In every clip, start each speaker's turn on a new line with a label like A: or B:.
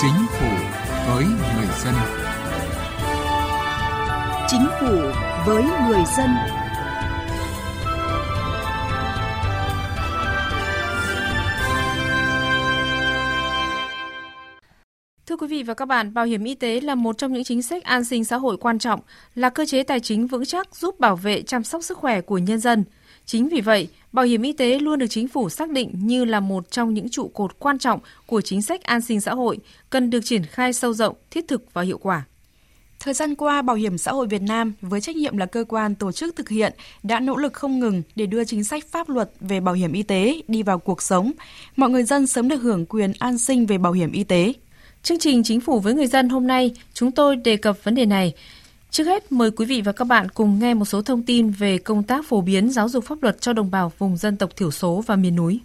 A: Chính phủ với người dân.
B: Chính phủ với người dân.
C: Thưa quý vị và các bạn, bảo hiểm y tế là một trong những chính sách an sinh xã hội quan trọng, là cơ chế tài chính vững chắc giúp bảo vệ chăm sóc sức khỏe của nhân dân. Chính vì vậy, bảo hiểm y tế luôn được chính phủ xác định như là một trong những trụ cột quan trọng của chính sách an sinh xã hội, cần được triển khai sâu rộng, thiết thực và hiệu quả.
D: Thời gian qua, Bảo hiểm xã hội Việt Nam với trách nhiệm là cơ quan tổ chức thực hiện đã nỗ lực không ngừng để đưa chính sách pháp luật về bảo hiểm y tế đi vào cuộc sống. Mọi người dân sớm được hưởng quyền an sinh về bảo hiểm y tế.
C: Chương trình Chính phủ với người dân hôm nay, chúng tôi đề cập vấn đề này. Trước hết, mời quý vị và các bạn cùng nghe một số thông tin về công tác phổ biến giáo dục pháp luật cho đồng bào vùng dân tộc thiểu số và miền núi.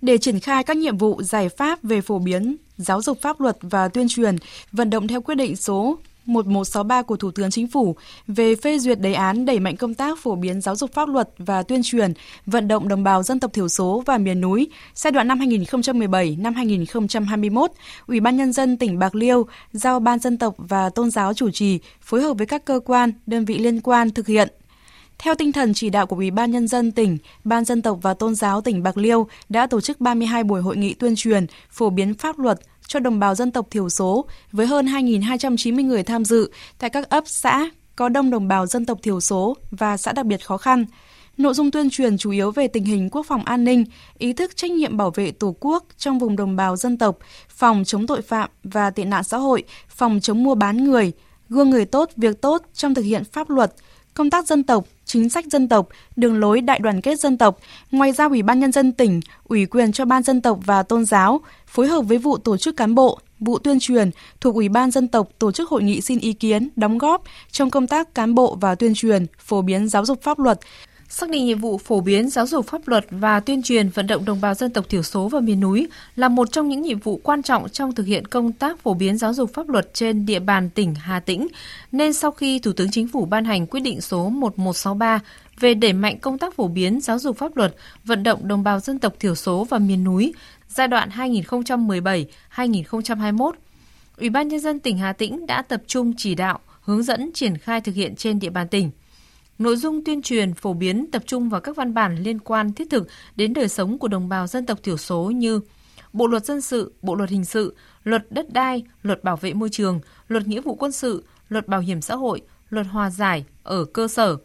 D: Để triển khai các nhiệm vụ giải pháp về phổ biến giáo dục pháp luật và tuyên truyền, vận động theo quyết định số 1163 của Thủ tướng Chính phủ về phê duyệt đề án đẩy mạnh công tác phổ biến giáo dục pháp luật và tuyên truyền, vận động đồng bào dân tộc thiểu số và miền núi. Giai đoạn năm 2017 năm 2021, Ủy ban nhân dân tỉnh Bạc Liêu giao ban dân tộc và tôn giáo chủ trì phối hợp với các cơ quan, đơn vị liên quan thực hiện. Theo tinh thần chỉ đạo của Ủy ban Nhân dân tỉnh, Ban dân tộc và tôn giáo tỉnh Bạc Liêu đã tổ chức 32 buổi hội nghị tuyên truyền, phổ biến pháp luật, cho đồng bào dân tộc thiểu số với hơn 2.290 người tham dự tại các ấp xã có đông đồng bào dân tộc thiểu số và xã đặc biệt khó khăn. Nội dung tuyên truyền chủ yếu về tình hình quốc phòng an ninh, ý thức trách nhiệm bảo vệ Tổ quốc trong vùng đồng bào dân tộc, phòng chống tội phạm và tệ nạn xã hội, phòng chống mua bán người, gương người tốt, việc tốt trong thực hiện pháp luật, công tác dân tộc, chính sách dân tộc, đường lối đại đoàn kết dân tộc. Ngoài ra, Ủy ban Nhân dân tỉnh ủy quyền cho Ban dân tộc và tôn giáo phối hợp với vụ tổ chức cán bộ, vụ tuyên truyền thuộc Ủy ban dân tộc tổ chức hội nghị xin ý kiến, đóng góp trong công tác cán bộ và tuyên truyền, phổ biến giáo dục pháp luật,
C: Xác định nhiệm vụ phổ biến giáo dục pháp luật và tuyên truyền vận động đồng bào dân tộc thiểu số và miền núi là một trong những nhiệm vụ quan trọng trong thực hiện công tác phổ biến giáo dục pháp luật trên địa bàn tỉnh Hà Tĩnh. Nên sau khi Thủ tướng Chính phủ ban hành quyết định số 1163 về đẩy mạnh công tác phổ biến giáo dục pháp luật, vận động đồng bào dân tộc thiểu số và miền núi giai đoạn 2017-2021, Ủy ban nhân dân tỉnh Hà Tĩnh đã tập trung chỉ đạo, hướng dẫn triển khai thực hiện trên địa bàn tỉnh. Nội dung tuyên truyền phổ biến tập trung vào các văn bản liên quan thiết thực đến đời sống của đồng bào dân tộc thiểu số như Bộ luật dân sự, Bộ luật hình sự, Luật đất đai, Luật bảo vệ môi trường, Luật nghĩa vụ quân sự, Luật bảo hiểm xã hội, Luật hòa giải ở cơ sở,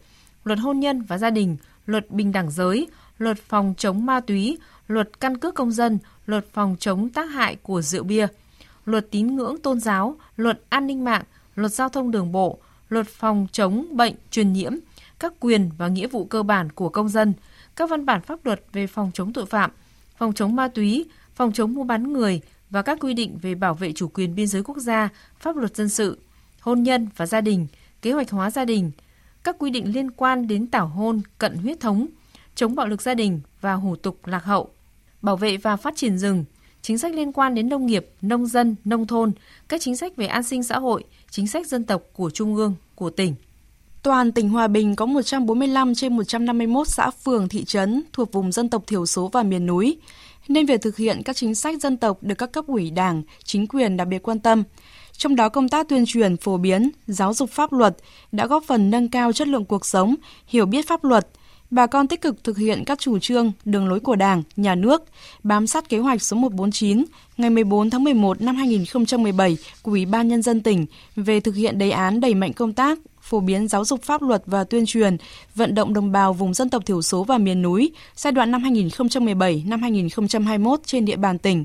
C: Luật hôn nhân và gia đình, Luật bình đẳng giới, Luật phòng chống ma túy, Luật căn cước công dân, Luật phòng chống tác hại của rượu bia, Luật tín ngưỡng tôn giáo, Luật an ninh mạng, Luật giao thông đường bộ, Luật phòng chống bệnh truyền nhiễm, các quyền và nghĩa vụ cơ bản của công dân, các văn bản pháp luật về phòng chống tội phạm, phòng chống ma túy, phòng chống mua bán người và các quy định về bảo vệ chủ quyền biên giới quốc gia, pháp luật dân sự, hôn nhân và gia đình, kế hoạch hóa gia đình, các quy định liên quan đến tảo hôn, cận huyết thống, chống bạo lực gia đình và hủ tục lạc hậu, bảo vệ và phát triển rừng, chính sách liên quan đến nông nghiệp, nông dân, nông thôn, các chính sách về an sinh xã hội, chính sách dân tộc của Trung ương, của tỉnh.
D: Toàn tỉnh Hòa Bình có 145 trên 151 xã phường thị trấn thuộc vùng dân tộc thiểu số và miền núi, nên việc thực hiện các chính sách dân tộc được các cấp ủy đảng, chính quyền đặc biệt quan tâm. Trong đó công tác tuyên truyền, phổ biến, giáo dục pháp luật đã góp phần nâng cao chất lượng cuộc sống, hiểu biết pháp luật, bà con tích cực thực hiện các chủ trương, đường lối của Đảng, Nhà nước, bám sát kế hoạch số 149 ngày 14 tháng 11 năm 2017 của Ủy ban Nhân dân tỉnh về thực hiện đề án đẩy mạnh công tác phổ biến giáo dục pháp luật và tuyên truyền, vận động đồng bào vùng dân tộc thiểu số và miền núi giai đoạn năm 2017 năm 2021 trên địa bàn tỉnh.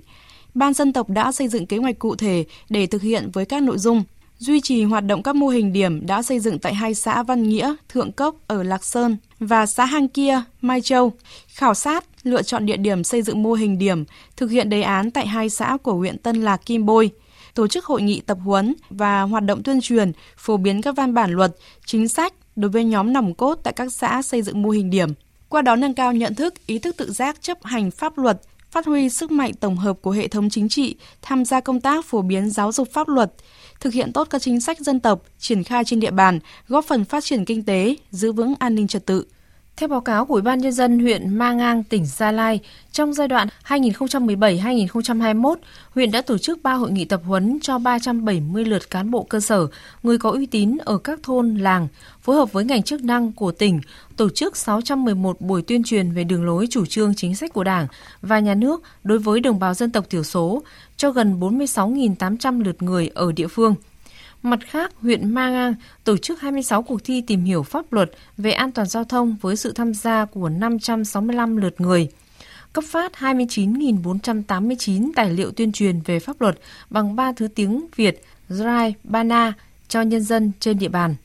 D: Ban dân tộc đã xây dựng kế hoạch cụ thể để thực hiện với các nội dung duy trì hoạt động các mô hình điểm đã xây dựng tại hai xã Văn Nghĩa, Thượng Cốc ở Lạc Sơn và xã Hang Kia, Mai Châu, khảo sát, lựa chọn địa điểm xây dựng mô hình điểm, thực hiện đề án tại hai xã của huyện Tân Lạc Kim Bôi, tổ chức hội nghị tập huấn và hoạt động tuyên truyền, phổ biến các văn bản luật, chính sách đối với nhóm nòng cốt tại các xã xây dựng mô hình điểm. Qua đó nâng cao nhận thức, ý thức tự giác chấp hành pháp luật, phát huy sức mạnh tổng hợp của hệ thống chính trị, tham gia công tác phổ biến giáo dục pháp luật, thực hiện tốt các chính sách dân tộc, triển khai trên địa bàn, góp phần phát triển kinh tế, giữ vững an ninh trật tự.
C: Theo báo cáo của Ủy ban Nhân dân huyện Ma Ngang, tỉnh Gia Lai, trong giai đoạn 2017-2021, huyện đã tổ chức 3 hội nghị tập huấn cho 370 lượt cán bộ cơ sở, người có uy tín ở các thôn, làng, phối hợp với ngành chức năng của tỉnh, tổ chức 611 buổi tuyên truyền về đường lối chủ trương chính sách của Đảng và nhà nước đối với đồng bào dân tộc thiểu số cho gần 46.800 lượt người ở địa phương – Mặt khác, huyện Ma Ngang tổ chức 26 cuộc thi tìm hiểu pháp luật về an toàn giao thông với sự tham gia của 565 lượt người. Cấp phát 29.489 tài liệu tuyên truyền về pháp luật bằng 3 thứ tiếng Việt, Rai, Bana cho nhân dân trên địa bàn.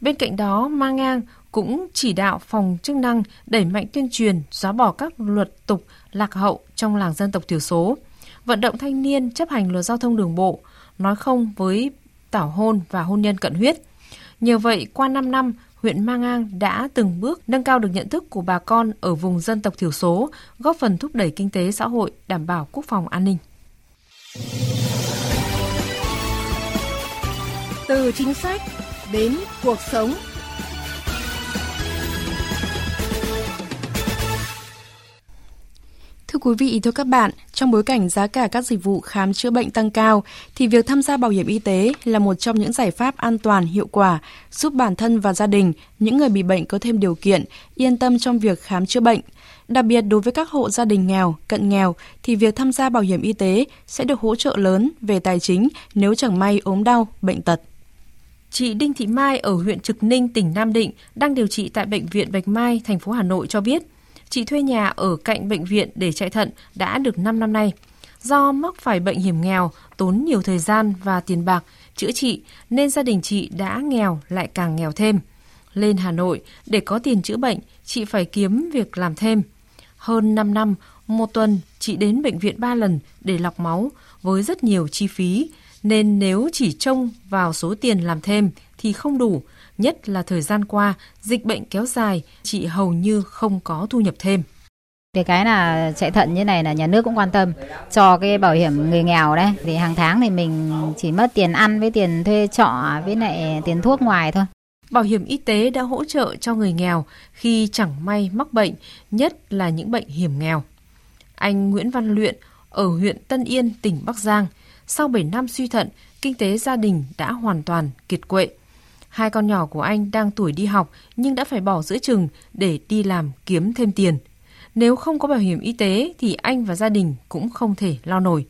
C: Bên cạnh đó, Ma Ngang cũng chỉ đạo phòng chức năng đẩy mạnh tuyên truyền, xóa bỏ các luật tục lạc hậu trong làng dân tộc thiểu số, vận động thanh niên chấp hành luật giao thông đường bộ, nói không với tảo hôn và hôn nhân cận huyết. Nhờ vậy, qua 5 năm, huyện Mang An đã từng bước nâng cao được nhận thức của bà con ở vùng dân tộc thiểu số, góp phần thúc đẩy kinh tế xã hội, đảm bảo quốc phòng an ninh.
B: Từ chính sách đến cuộc sống
D: Thưa quý vị, thưa các bạn, trong bối cảnh giá cả các dịch vụ khám chữa bệnh tăng cao, thì việc tham gia bảo hiểm y tế là một trong những giải pháp an toàn, hiệu quả, giúp bản thân và gia đình, những người bị bệnh có thêm điều kiện, yên tâm trong việc khám chữa bệnh. Đặc biệt đối với các hộ gia đình nghèo, cận nghèo, thì việc tham gia bảo hiểm y tế sẽ được hỗ trợ lớn về tài chính nếu chẳng may ốm đau, bệnh tật.
C: Chị Đinh Thị Mai ở huyện Trực Ninh, tỉnh Nam Định đang điều trị tại bệnh viện Bạch Mai, thành phố Hà Nội cho biết – Chị thuê nhà ở cạnh bệnh viện để chạy thận đã được 5 năm nay. Do mắc phải bệnh hiểm nghèo, tốn nhiều thời gian và tiền bạc chữa trị nên gia đình chị đã nghèo lại càng nghèo thêm. Lên Hà Nội để có tiền chữa bệnh, chị phải kiếm việc làm thêm. Hơn 5 năm, một tuần chị đến bệnh viện 3 lần để lọc máu với rất nhiều chi phí, nên nếu chỉ trông vào số tiền làm thêm thì không đủ, nhất là thời gian qua, dịch bệnh kéo dài, chị hầu như không có thu nhập thêm.
E: Thì cái là chạy thận như này là nhà nước cũng quan tâm cho cái bảo hiểm người nghèo đấy. Thì hàng tháng thì mình chỉ mất tiền ăn với tiền thuê trọ với lại tiền thuốc ngoài thôi.
C: Bảo hiểm y tế đã hỗ trợ cho người nghèo khi chẳng may mắc bệnh, nhất là những bệnh hiểm nghèo. Anh Nguyễn Văn Luyện ở huyện Tân Yên, tỉnh Bắc Giang, sau 7 năm suy thận, kinh tế gia đình đã hoàn toàn kiệt quệ. Hai con nhỏ của anh đang tuổi đi học nhưng đã phải bỏ giữa chừng để đi làm kiếm thêm tiền. Nếu không có bảo hiểm y tế thì anh và gia đình cũng không thể lo nổi.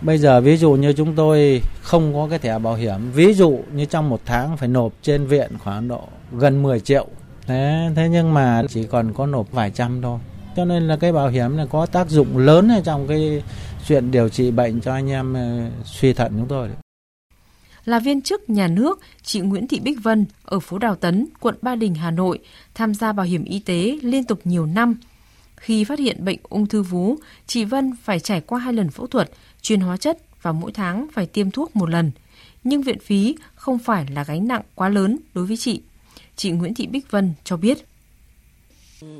F: Bây giờ ví dụ như chúng tôi không có cái thẻ bảo hiểm, ví dụ như trong một tháng phải nộp trên viện khoảng độ gần 10 triệu. Thế, thế nhưng mà chỉ còn có nộp vài trăm thôi. Cho nên là cái bảo hiểm này có tác dụng lớn trong cái chuyện điều trị bệnh cho anh em ờ, suy thận chúng tôi.
C: Là viên chức nhà nước, chị Nguyễn Thị Bích Vân ở phố Đào Tấn, quận Ba Đình, Hà Nội tham gia bảo hiểm y tế liên tục nhiều năm. Khi phát hiện bệnh ung thư vú, chị Vân phải trải qua hai lần phẫu thuật, truyền hóa chất và mỗi tháng phải tiêm thuốc một lần. Nhưng viện phí không phải là gánh nặng quá lớn đối với chị. Chị Nguyễn Thị Bích Vân cho biết.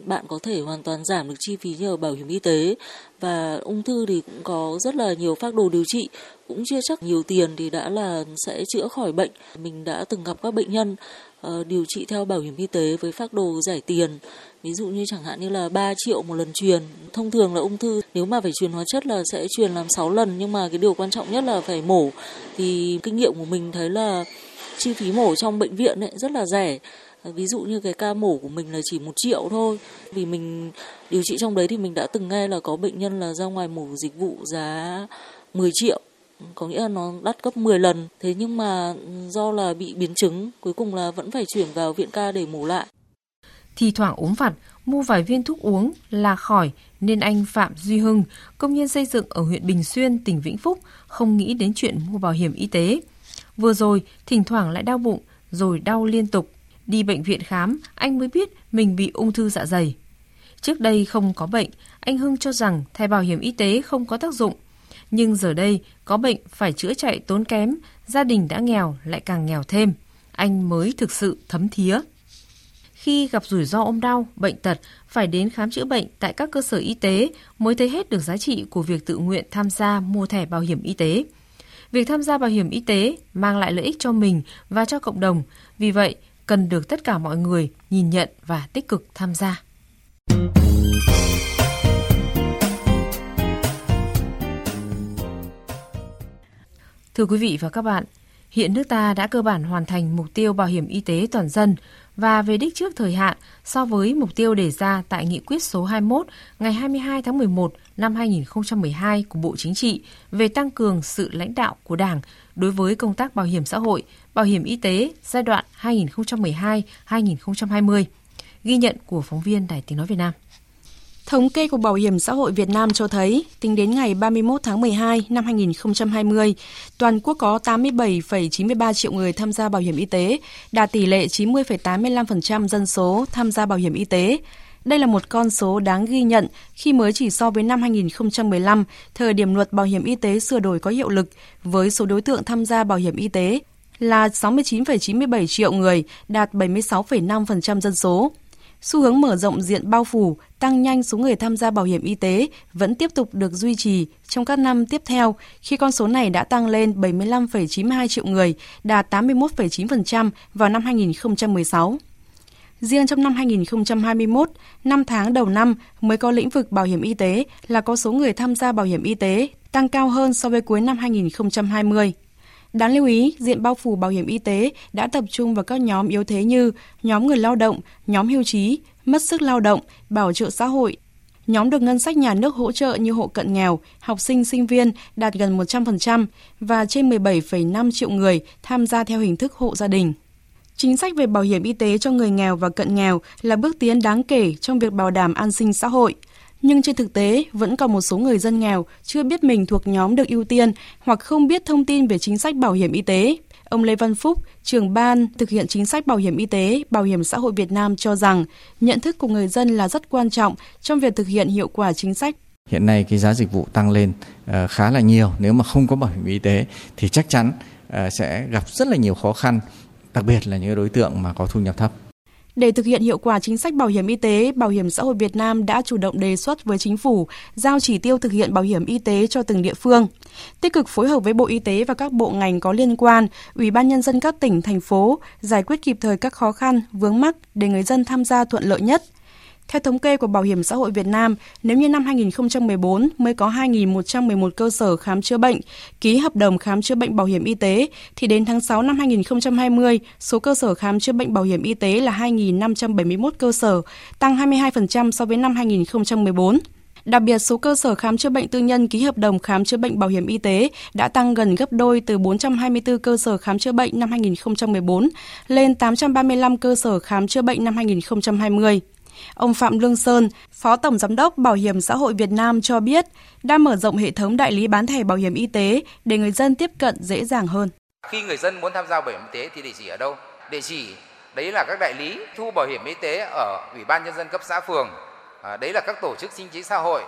G: Bạn có thể hoàn toàn giảm được chi phí nhờ bảo hiểm y tế. Và ung thư thì cũng có rất là nhiều phác đồ điều trị cũng chưa chắc nhiều tiền thì đã là sẽ chữa khỏi bệnh. Mình đã từng gặp các bệnh nhân uh, điều trị theo bảo hiểm y tế với phác đồ giải tiền. Ví dụ như chẳng hạn như là 3 triệu một lần truyền. Thông thường là ung thư nếu mà phải truyền hóa chất là sẽ truyền làm 6 lần nhưng mà cái điều quan trọng nhất là phải mổ. Thì kinh nghiệm của mình thấy là chi phí mổ trong bệnh viện ấy rất là rẻ ví dụ như cái ca mổ của mình là chỉ một triệu thôi vì mình điều trị trong đấy thì mình đã từng nghe là có bệnh nhân là ra ngoài mổ dịch vụ giá 10 triệu có nghĩa là nó đắt gấp 10 lần thế nhưng mà ừ, do là bị biến chứng cuối cùng là vẫn phải chuyển vào viện ca để mổ lại
C: thì thoảng ốm vặt mua vài viên thuốc uống là khỏi nên anh Phạm Duy Hưng, công nhân xây dựng ở huyện Bình Xuyên, tỉnh Vĩnh Phúc, không nghĩ đến chuyện mua bảo hiểm y tế. Vừa rồi, thỉnh thoảng lại đau bụng, rồi đau liên tục. Đi bệnh viện khám, anh mới biết mình bị ung thư dạ dày. Trước đây không có bệnh, anh Hưng cho rằng thẻ bảo hiểm y tế không có tác dụng. Nhưng giờ đây, có bệnh phải chữa chạy tốn kém, gia đình đã nghèo lại càng nghèo thêm. Anh mới thực sự thấm thía. Khi gặp rủi ro ôm đau, bệnh tật, phải đến khám chữa bệnh tại các cơ sở y tế mới thấy hết được giá trị của việc tự nguyện tham gia mua thẻ bảo hiểm y tế. Việc tham gia bảo hiểm y tế mang lại lợi ích cho mình và cho cộng đồng. Vì vậy, cần được tất cả mọi người nhìn nhận và tích cực tham gia. Thưa quý vị và các bạn, hiện nước ta đã cơ bản hoàn thành mục tiêu bảo hiểm y tế toàn dân và về đích trước thời hạn so với mục tiêu đề ra tại nghị quyết số 21 ngày 22 tháng 11 năm 2012 của Bộ Chính trị về tăng cường sự lãnh đạo của Đảng đối với công tác bảo hiểm xã hội, bảo hiểm y tế giai đoạn 2012-2020. Ghi nhận của phóng viên Đài Tiếng Nói Việt Nam.
D: Thống kê của Bảo hiểm xã hội Việt Nam cho thấy, tính đến ngày 31 tháng 12 năm 2020, toàn quốc có 87,93 triệu người tham gia bảo hiểm y tế, đạt tỷ lệ 90,85% dân số tham gia bảo hiểm y tế. Đây là một con số đáng ghi nhận khi mới chỉ so với năm 2015, thời điểm luật bảo hiểm y tế sửa đổi có hiệu lực, với số đối tượng tham gia bảo hiểm y tế là 69,97 triệu người, đạt 76,5% dân số. Xu hướng mở rộng diện bao phủ, tăng nhanh số người tham gia bảo hiểm y tế vẫn tiếp tục được duy trì trong các năm tiếp theo khi con số này đã tăng lên 75,92 triệu người, đạt 81,9% vào năm 2016. Riêng trong năm 2021, 5 tháng đầu năm mới có lĩnh vực bảo hiểm y tế là có số người tham gia bảo hiểm y tế tăng cao hơn so với cuối năm 2020. Đáng lưu ý, diện bao phủ bảo hiểm y tế đã tập trung vào các nhóm yếu thế như nhóm người lao động, nhóm hưu trí, mất sức lao động, bảo trợ xã hội. Nhóm được ngân sách nhà nước hỗ trợ như hộ cận nghèo, học sinh, sinh viên đạt gần 100% và trên 17,5 triệu người tham gia theo hình thức hộ gia đình. Chính sách về bảo hiểm y tế cho người nghèo và cận nghèo là bước tiến đáng kể trong việc bảo đảm an sinh xã hội – nhưng trên thực tế vẫn còn một số người dân nghèo chưa biết mình thuộc nhóm được ưu tiên hoặc không biết thông tin về chính sách bảo hiểm y tế. Ông Lê Văn Phúc, trưởng ban thực hiện chính sách bảo hiểm y tế, bảo hiểm xã hội Việt Nam cho rằng nhận thức của người dân là rất quan trọng trong việc thực hiện hiệu quả chính sách.
H: Hiện nay cái giá dịch vụ tăng lên ờ, khá là nhiều, nếu mà không có bảo hiểm y tế thì chắc chắn ờ, sẽ gặp rất là nhiều khó khăn, đặc biệt là những đối tượng mà có thu nhập thấp.
D: Để thực hiện hiệu quả chính sách bảo hiểm y tế, Bảo hiểm xã hội Việt Nam đã chủ động đề xuất với chính phủ giao chỉ tiêu thực hiện bảo hiểm y tế cho từng địa phương. Tích cực phối hợp với Bộ Y tế và các bộ ngành có liên quan, Ủy ban nhân dân các tỉnh thành phố giải quyết kịp thời các khó khăn, vướng mắc để người dân tham gia thuận lợi nhất – theo thống kê của Bảo hiểm xã hội Việt Nam, nếu như năm 2014 mới có 2.111 cơ sở khám chữa bệnh, ký hợp đồng khám chữa bệnh bảo hiểm y tế, thì đến tháng 6 năm 2020, số cơ sở khám chữa bệnh bảo hiểm y tế là 2.571 cơ sở, tăng 22% so với năm 2014. Đặc biệt, số cơ sở khám chữa bệnh tư nhân ký hợp đồng khám chữa bệnh bảo hiểm y tế đã tăng gần gấp đôi từ 424 cơ sở khám chữa bệnh năm 2014 lên 835 cơ sở khám chữa bệnh năm 2020. Ông Phạm Lương Sơn, Phó Tổng Giám đốc Bảo hiểm xã hội Việt Nam cho biết đang mở rộng hệ thống đại lý bán thẻ bảo hiểm y tế để người dân tiếp cận dễ dàng hơn.
I: Khi người dân muốn tham gia bảo hiểm y tế thì địa chỉ ở đâu? Địa chỉ đấy là các đại lý thu bảo hiểm y tế ở Ủy ban nhân dân cấp xã phường. À, đấy là các tổ chức chính trị xã hội.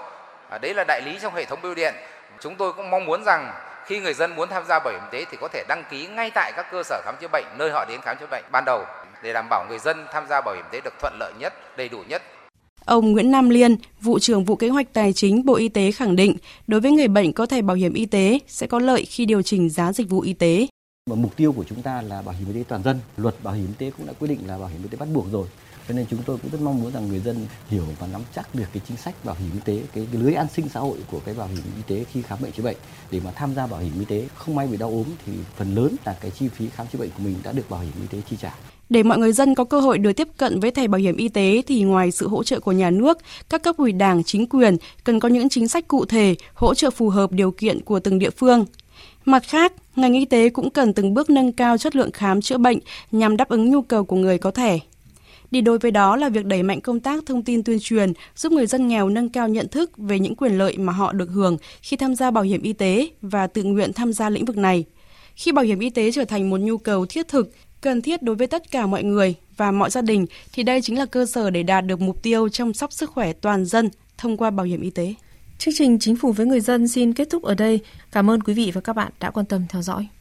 I: À, đấy là đại lý trong hệ thống bưu điện. Chúng tôi cũng mong muốn rằng khi người dân muốn tham gia bảo hiểm y tế thì có thể đăng ký ngay tại các cơ sở khám chữa bệnh nơi họ đến khám chữa bệnh ban đầu để đảm bảo người dân tham gia bảo hiểm y tế được thuận lợi nhất, đầy đủ nhất.
D: Ông Nguyễn Nam Liên, vụ trưởng vụ kế hoạch tài chính Bộ Y tế khẳng định, đối với người bệnh có thẻ bảo hiểm y tế sẽ có lợi khi điều chỉnh giá dịch vụ y tế.
J: Và mục tiêu của chúng ta là bảo hiểm y tế toàn dân, luật bảo hiểm y tế cũng đã quy định là bảo hiểm y tế bắt buộc rồi. Cho nên chúng tôi cũng rất mong muốn rằng người dân hiểu và nắm chắc được cái chính sách bảo hiểm y tế, cái, cái lưới an sinh xã hội của cái bảo hiểm y tế khi khám bệnh chữa bệnh để mà tham gia bảo hiểm y tế không may bị đau ốm thì phần lớn là cái chi phí khám chữa bệnh của mình đã được bảo hiểm y tế chi trả.
D: Để mọi người dân có cơ hội được tiếp cận với thẻ bảo hiểm y tế thì ngoài sự hỗ trợ của nhà nước, các cấp ủy đảng, chính quyền cần có những chính sách cụ thể, hỗ trợ phù hợp điều kiện của từng địa phương. Mặt khác, ngành y tế cũng cần từng bước nâng cao chất lượng khám chữa bệnh nhằm đáp ứng nhu cầu của người có thẻ. Đi đôi với đó là việc đẩy mạnh công tác thông tin tuyên truyền, giúp người dân nghèo nâng cao nhận thức về những quyền lợi mà họ được hưởng khi tham gia bảo hiểm y tế và tự nguyện tham gia lĩnh vực này. Khi bảo hiểm y tế trở thành một nhu cầu thiết thực, cần thiết đối với tất cả mọi người và mọi gia đình thì đây chính là cơ sở để đạt được mục tiêu chăm sóc sức khỏe toàn dân thông qua bảo hiểm y tế.
C: Chương trình Chính phủ với người dân xin kết thúc ở đây. Cảm ơn quý vị và các bạn đã quan tâm theo dõi.